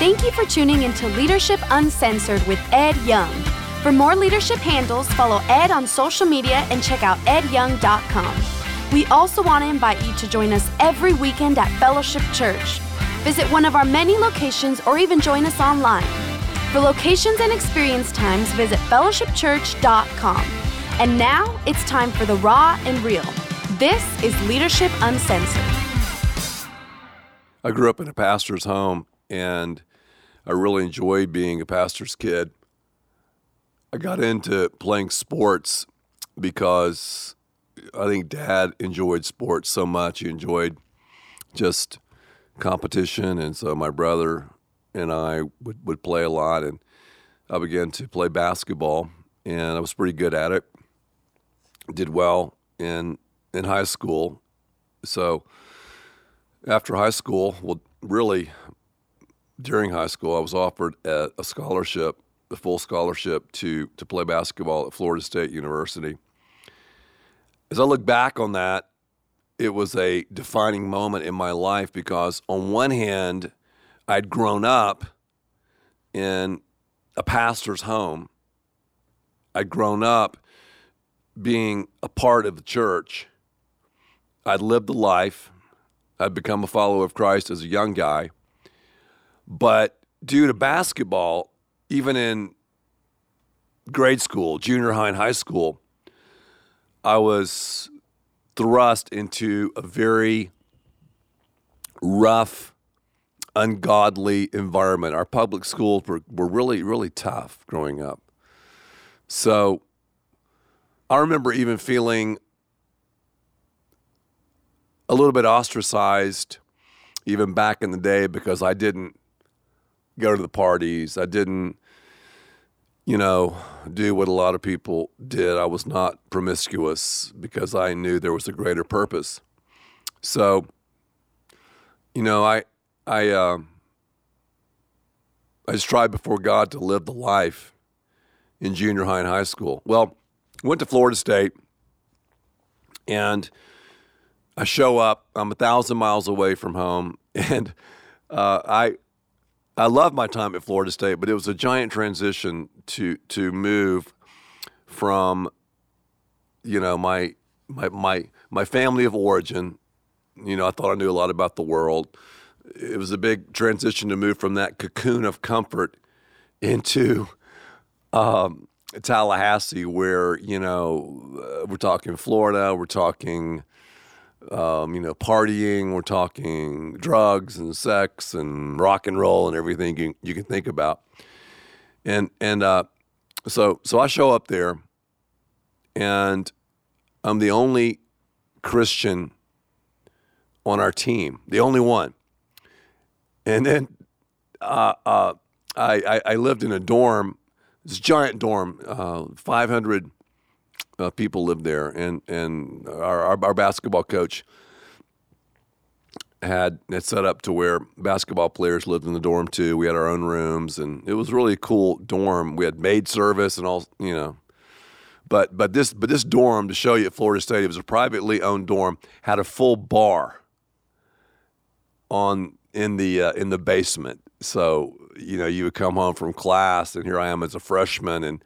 Thank you for tuning into Leadership Uncensored with Ed Young. For more leadership handles, follow Ed on social media and check out edyoung.com. We also want to invite you to join us every weekend at Fellowship Church. Visit one of our many locations or even join us online. For locations and experience times, visit fellowshipchurch.com. And now it's time for the raw and real. This is Leadership Uncensored. I grew up in a pastor's home and I really enjoyed being a pastor's kid. I got into playing sports because I think dad enjoyed sports so much. He enjoyed just competition. And so my brother and I would, would play a lot. And I began to play basketball and I was pretty good at it. Did well in, in high school. So after high school, well, really during high school, I was offered a, a scholarship, a full scholarship to, to play basketball at Florida State University as I look back on that, it was a defining moment in my life because, on one hand, I'd grown up in a pastor's home. I'd grown up being a part of the church. I'd lived the life. I'd become a follower of Christ as a young guy. But due to basketball, even in grade school, junior high, and high school, I was thrust into a very rough, ungodly environment. Our public schools were, were really, really tough growing up. So I remember even feeling a little bit ostracized even back in the day because I didn't go to the parties. I didn't you know, do what a lot of people did. I was not promiscuous because I knew there was a greater purpose. So, you know, I I uh, I just tried before God to live the life in junior high and high school. Well, went to Florida State, and I show up. I'm a thousand miles away from home, and uh, I I love my time at Florida State, but it was a giant transition to to move from you know my my my my family of origin. You know, I thought I knew a lot about the world. It was a big transition to move from that cocoon of comfort into um, Tallahassee, where you know uh, we're talking Florida, we're talking um, you know, partying. We're talking drugs and sex and rock and roll and everything you, you can think about. And and uh, so so I show up there, and I'm the only Christian on our team, the only one. And then uh, uh, I, I, I lived in a dorm, this giant dorm, uh, 500 uh, people lived there, and and our, our, our basketball coach had it set up to where basketball players lived in the dorm too. We had our own rooms, and it was really a cool dorm. We had maid service and all, you know. But but this but this dorm to show you at Florida State, it was a privately owned dorm, had a full bar on in the uh, in the basement. So you know you would come home from class, and here I am as a freshman, and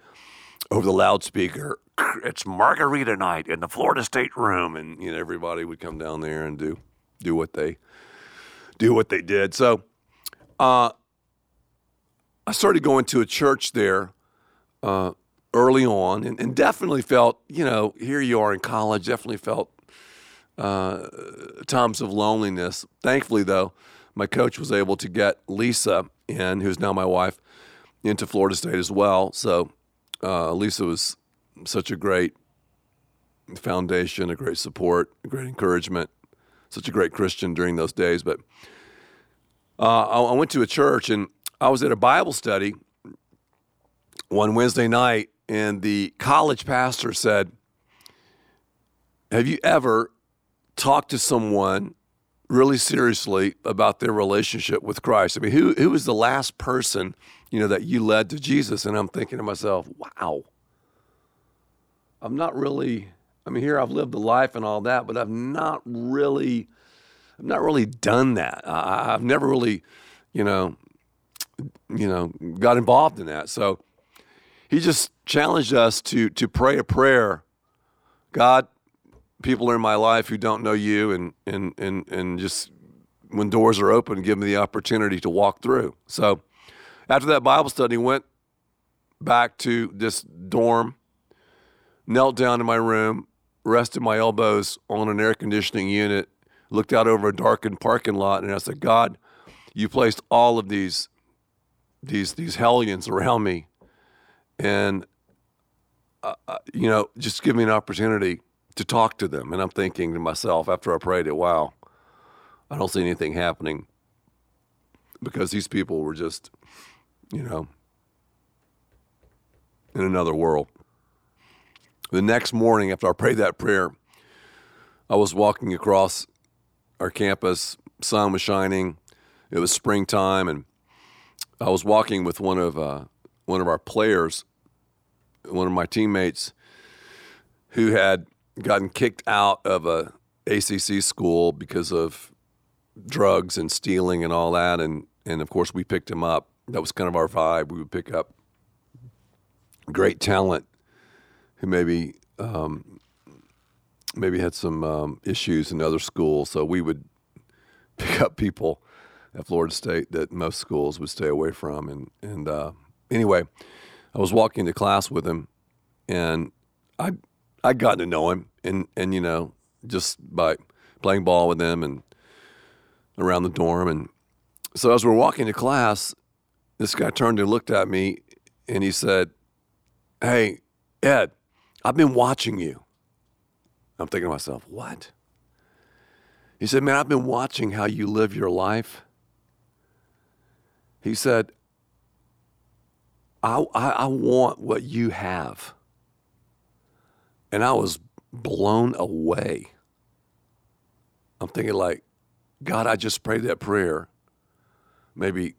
over the loudspeaker, it's margarita night in the Florida State room, and you know everybody would come down there and do do what they do what they did. So, uh, I started going to a church there uh, early on, and, and, definitely felt you know here you are in college, definitely felt uh, times of loneliness. Thankfully, though, my coach was able to get Lisa in, who's now my wife, into Florida State as well. So uh, Lisa was such a great foundation, a great support, a great encouragement, such a great Christian during those days. But uh, I, I went to a church and I was at a Bible study one Wednesday night, and the college pastor said, Have you ever talked to someone really seriously about their relationship with Christ? I mean, who, who was the last person, you know, that you led to Jesus? And I'm thinking to myself, wow, I'm not really. I mean, here I've lived the life and all that, but I've not really, I've not really done that. I, have never really, you know, you know, got involved in that. So he just challenged us to to pray a prayer. God, people in my life who don't know you, and and and and just when doors are open, give me the opportunity to walk through. So after that Bible study, went back to this dorm, knelt down in my room, rested my elbows on an air conditioning unit, looked out over a darkened parking lot, and I said, God, you placed all of these these these hellions around me, and uh, uh, you know, just give me an opportunity to talk to them. And I'm thinking to myself after I prayed it, wow, I don't see anything happening because these people were just, you know, in another world. The next morning, after I prayed that prayer, I was walking across our campus. Sun was shining. It was springtime, and I was walking with one of uh, one of our players, one of my teammates, who had gotten kicked out of a ACC school because of drugs and stealing and all that, and and of course we picked him up. That was kind of our vibe. We would pick up great talent who maybe um, maybe had some um, issues in other schools. So we would pick up people at Florida State that most schools would stay away from. And and uh, anyway, I was walking to class with him, and I I got to know him, and and you know just by playing ball with him and around the dorm, and so as we're walking to class, this guy turned and looked at me, and he said, "Hey, Ed, I've been watching you." I'm thinking to myself, "What?" He said, "Man, I've been watching how you live your life." He said, I, I, I, want what you have. And I was blown away. I'm thinking, like, God, I just prayed that prayer maybe,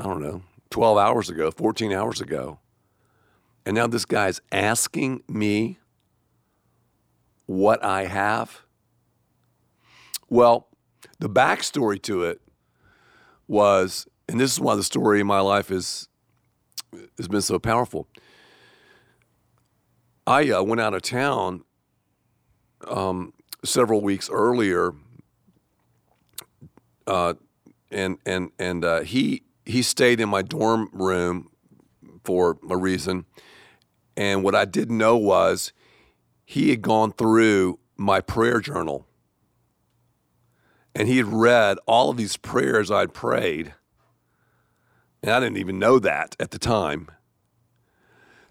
I don't know, 12 hours ago, 14 hours ago. And now this guy's asking me what I have. Well, the backstory to it was and this is why the story in my life is has been so powerful. I uh, went out of town um, several weeks earlier, uh, and and and uh, he he stayed in my dorm room for a reason. And what I didn't know was he had gone through my prayer journal, and he had read all of these prayers I'd prayed and I didn't even know that at the time.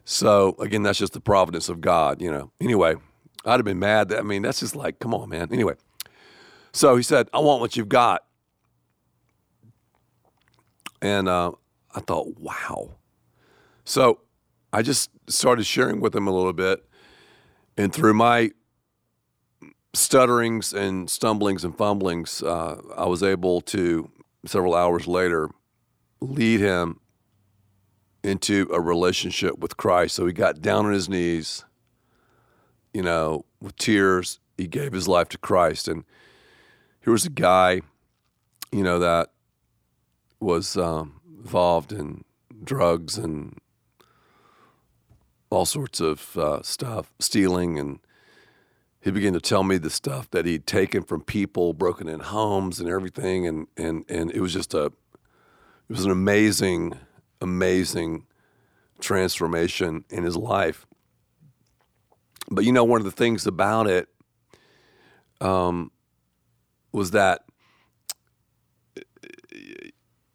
So again, that's just the providence of God, you know. Anyway, I'd have been mad. I mean, that's just like, come on, man. Anyway, so he said, I want what you've got. And uh, I thought, wow. So I just started sharing with him a little bit. And through my stutterings and stumblings and fumblings, uh, I was able to, several hours later, lead him into a relationship with Christ. So he got down on his knees, you know, with tears. He gave his life to Christ. And here was a guy, you know, that was um, involved in drugs and all sorts of uh, stuff, stealing. And he began to tell me the stuff that he'd taken from people, broken in homes and everything. And, and, and it was just a, it was an amazing, amazing transformation in his life. But you know, one of the things about it um, was that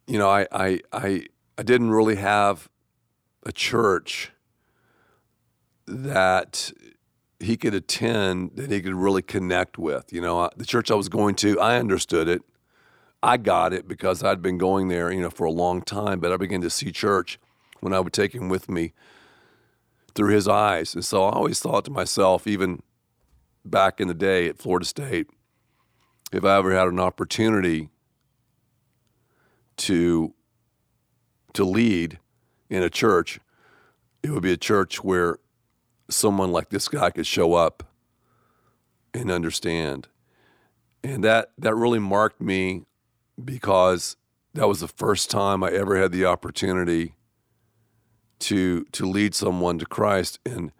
you know I, I I I didn't really have a church that he could attend that he could really connect with. You know, the church I was going to, I understood it. I got it because I'd been going there, you know, for a long time. But I began to see church when I would take him with me through his eyes, and so I always thought to myself, even back in the day at Florida State, if I ever had an opportunity to to lead in a church, it would be a church where someone like this guy could show up and understand. And that that really marked me because that was the first time I ever had the opportunity to to lead someone to Christ. And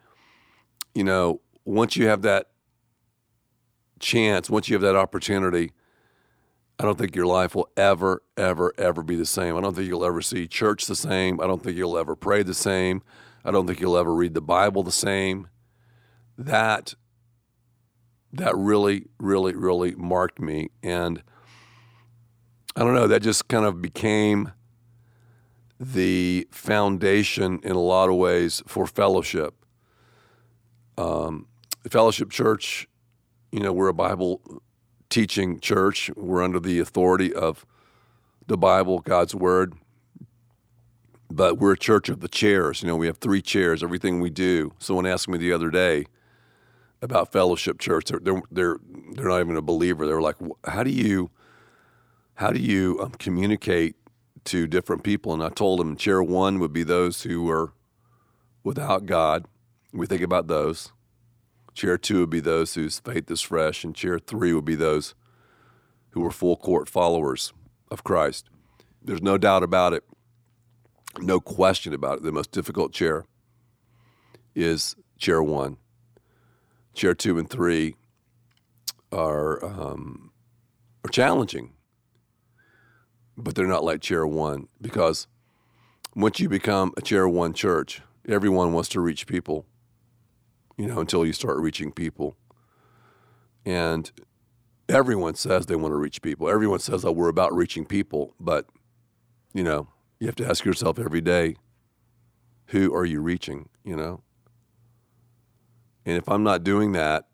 you know, once you have that chance, once you have that opportunity, I don't think your life will ever, ever, ever be the same. I don't think you'll ever see church the same. I don't think you'll ever pray the same. I don't think you'll ever read the Bible the same. That that really, really, really marked me. And I don't know, that just kind of became the foundation in a lot of ways for fellowship. Um, fellowship Church, you know, we're a Bible teaching church. We're under the authority of the Bible, God's Word. But we're a church of the chairs. You know, we have three chairs, everything we do. Someone asked me the other day, about Fellowship Church. They're they're they're, they're not even a believer. They're like, how do you how do you um, communicate to different people? And I told them, chair one would be those who are without God. We think about those. Chair two would be those whose faith is fresh, and chair three would be those who were full court followers of Christ. There's no doubt about it, no question about it. The most difficult chair is chair one chair two and three are um, are challenging, but they're not like chair one because once you become a chair one church, everyone wants to reach people. You know, until you start reaching people, and everyone says they want to reach people. Everyone says, "Oh, we're about reaching people," but you know, you have to ask yourself every day, who are you reaching? You know, and if I'm not doing that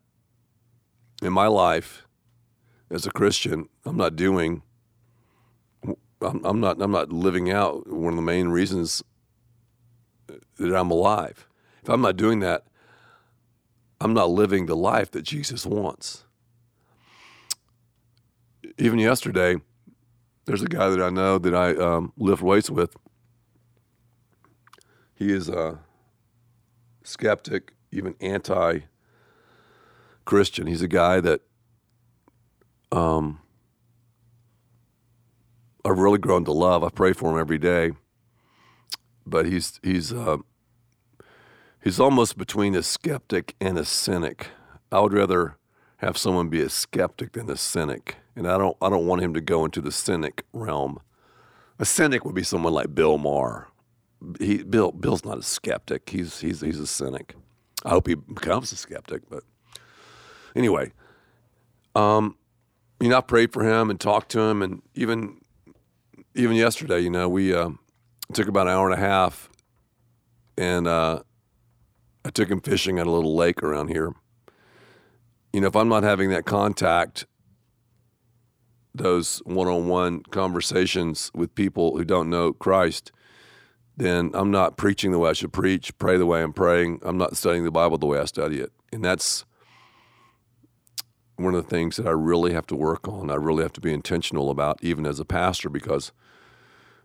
in my life as a Christian, I'm not doing. I'm, I'm not. I'm not living out one of the main reasons that I'm alive. If I'm not doing that, I'm not living the life that Jesus wants. Even yesterday, there's a guy that I know that I um, lift weights with. He is a skeptic even anti Christian. He's a guy that um, I've really grown to love. I pray for him every day, but he's he's uh, he's almost between a skeptic and a cynic. I would rather have someone be a skeptic than a cynic, and I don't I don't want him to go into the cynic realm. A cynic would be someone like Bill Maher. He Bill Bill's not a skeptic. He's he's he's a cynic. I hope he becomes a skeptic. But anyway, um, you know, I prayed for him and talked to him, and even even yesterday, you know, we uh, took about an hour and a half, and uh, I took him fishing at a little lake around here. You know, if I'm not having that contact, those one-on-one conversations with people who don't know Christ, then I'm not preaching the way I should preach, pray the way I'm praying. I'm not studying the Bible the way I study it. And that's one of the things that I really have to work on. I really have to be intentional about, even as a pastor, because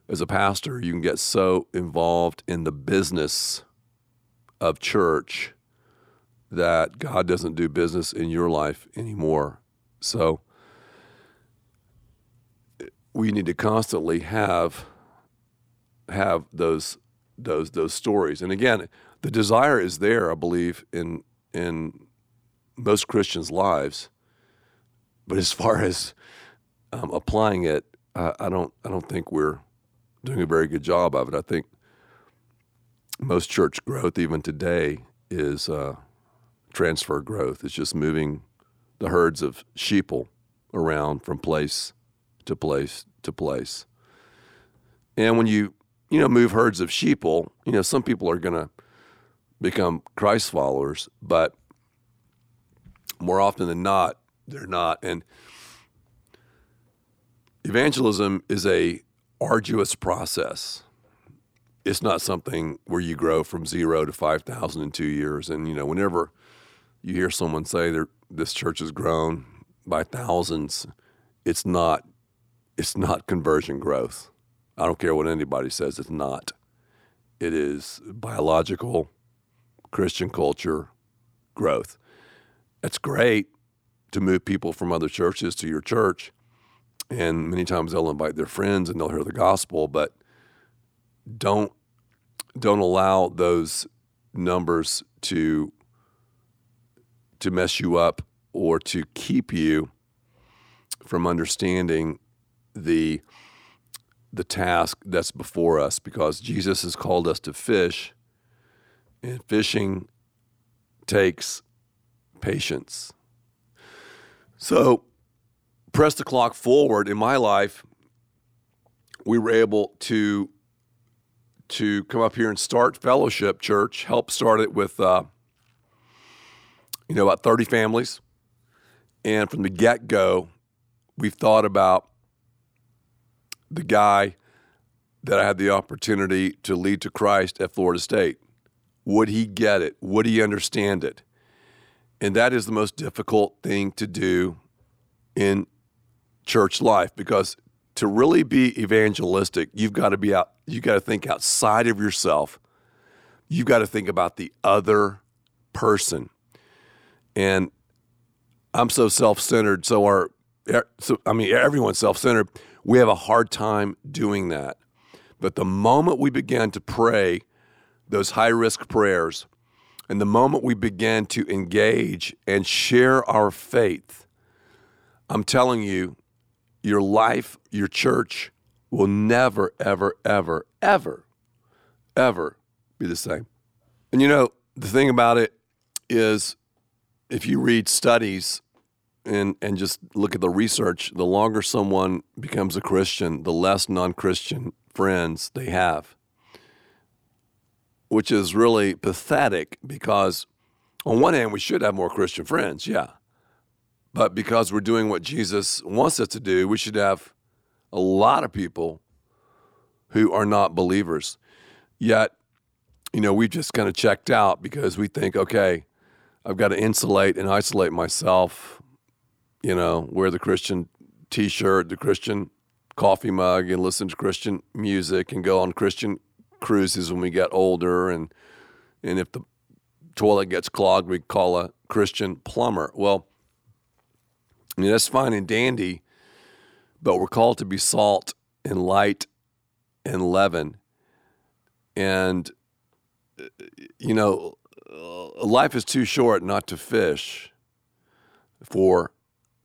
as a pastor, you can get so involved in the business of church that God doesn't do business in your life anymore. So we need to constantly have have those those those stories. And again, the desire is there, I believe, in in most Christians' lives. But as far as um, applying it, I, I don't I don't think we're doing a very good job of it. I think most church growth, even today, is uh, transfer growth. It's just moving the herds of sheeple around from place to place to place. And when you you know, move herds of sheeple, you know, some people are going to become Christ followers, but more often than not, they're not. And evangelism is a arduous process. It's not something where you grow from zero to 5,000 in two years. And, you know, whenever you hear someone say this church has grown by thousands, it's not, it's not conversion growth. I don't care what anybody says, it's not. It is biological Christian culture growth. That's great to move people from other churches to your church, and many times they'll invite their friends and they'll hear the gospel, but don't don't allow those numbers to to mess you up or to keep you from understanding the the task that's before us because Jesus has called us to fish and fishing takes patience. So press the clock forward in my life we were able to to come up here and start fellowship church help start it with uh, you know about 30 families. And from the get-go we've thought about the guy that i had the opportunity to lead to christ at florida state. Would he get it? Would he understand it and that is the most difficult thing to do in church life because to really be evangelistic, you've got to be out, you got to think outside of yourself. You've got to think about the other person. And I'm so self-centered, so our so I mean everyone's self-centered. We have a hard time doing that. But the moment we begin to pray those high-risk prayers, and the moment we begin to engage and share our faith, I'm telling you, your life, your church will never, ever, ever, ever, ever be the same. And you know, the thing about it is if you read studies and, and just look at the research, the longer someone becomes a Christian, the less non Christian friends they have, which is really pathetic because, on one hand, we should have more Christian friends, yeah. But because we're doing what Jesus wants us to do, we should have a lot of people who are not believers. Yet, you know, we've just kind of checked out because we think, okay, I've got to insulate and isolate myself, you know, wear the Christian t shirt, the Christian coffee mug, and listen to Christian music and go on Christian cruises when we get older. And, and if the toilet gets clogged, we call a Christian plumber. Well, I mean, that's fine and dandy, but we're called to be salt and light and leaven. And, uh, you know, life is too short not to fish for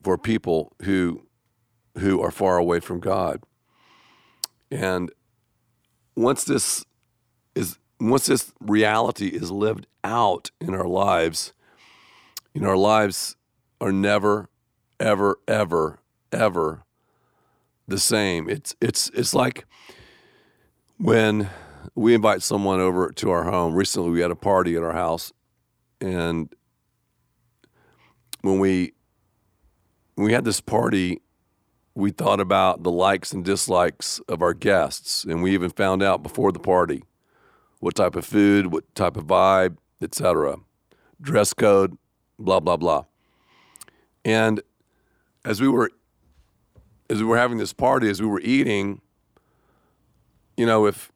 for people who who are far away from God. And once this is once this reality is lived out in our lives, you know, our lives are never ever, ever, ever the same. It's it's it's like when we invite someone over to our home. Recently, we had a party at our house, and when we when we had this party, we thought about the likes and dislikes of our guests, and we even found out before the party what type of food, what type of vibe, etc., dress code, blah blah blah. And as we were as we were having this party, as we were eating, you know, if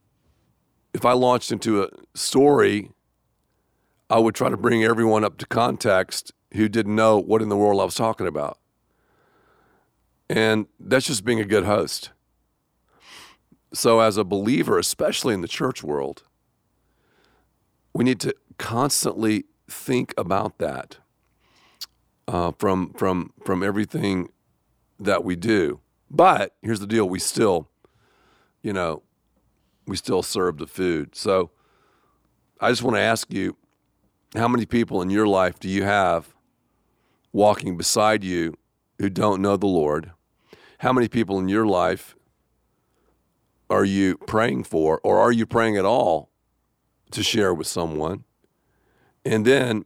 if I launched into a story, I would try to bring everyone up to context who didn't know what in the world I was talking about. And that's just being a good host. So, as a believer, especially in the church world, we need to constantly think about that uh, from from from everything that we do. But here's the deal: we still, you know, we still serve the food. So I just want to ask you, how many people in your life do you have walking beside you who don't know the Lord? How many people in your life are you praying for, or are you praying at all to share with someone? And then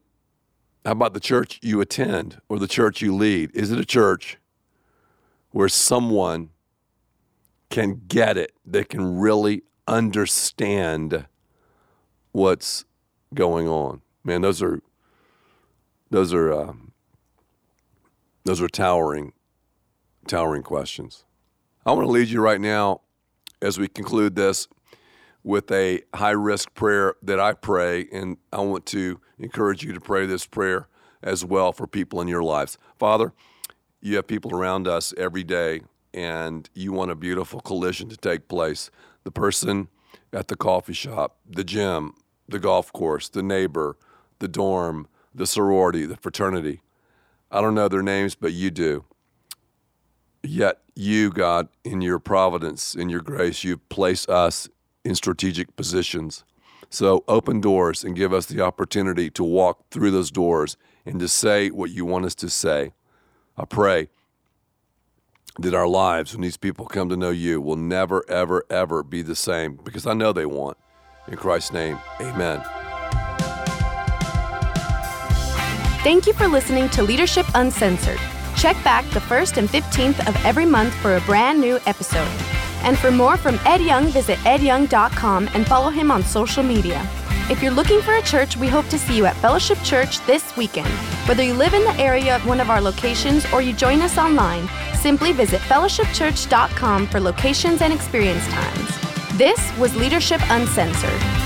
how about the church you attend or the church you lead? Is it a church where someone can get it, they can really understand what's going on? Man, those are those are uh, those are towering, towering questions. I want to lead you right now as we conclude this with a high risk prayer that I pray, and I want to encourage you to pray this prayer as well for people in your lives. Father, you have people around us every day, and you want a beautiful collision to take place. The person at the coffee shop, the gym, the golf course, the neighbor, the dorm, the sorority, the fraternity. I don't know their names, but you do. Yet you, God, in your providence, in your grace, you place us in strategic positions. So open doors and give us the opportunity to walk through those doors and to say what you want us to say. I pray that our lives, when these people come to know you, will never, ever, ever be the same because I know they won't. In Christ's name, amen. Thank you for listening to Leadership Uncensored. Check back the 1st and 15th of every month for a brand new episode. And for more from Ed Young, visit edyoung.com and follow him on social media. If you're looking for a church, we hope to see you at Fellowship Church this weekend. Whether you live in the area of one of our locations or you join us online, simply visit fellowshipchurch.com for locations and experience times. This was Leadership Uncensored.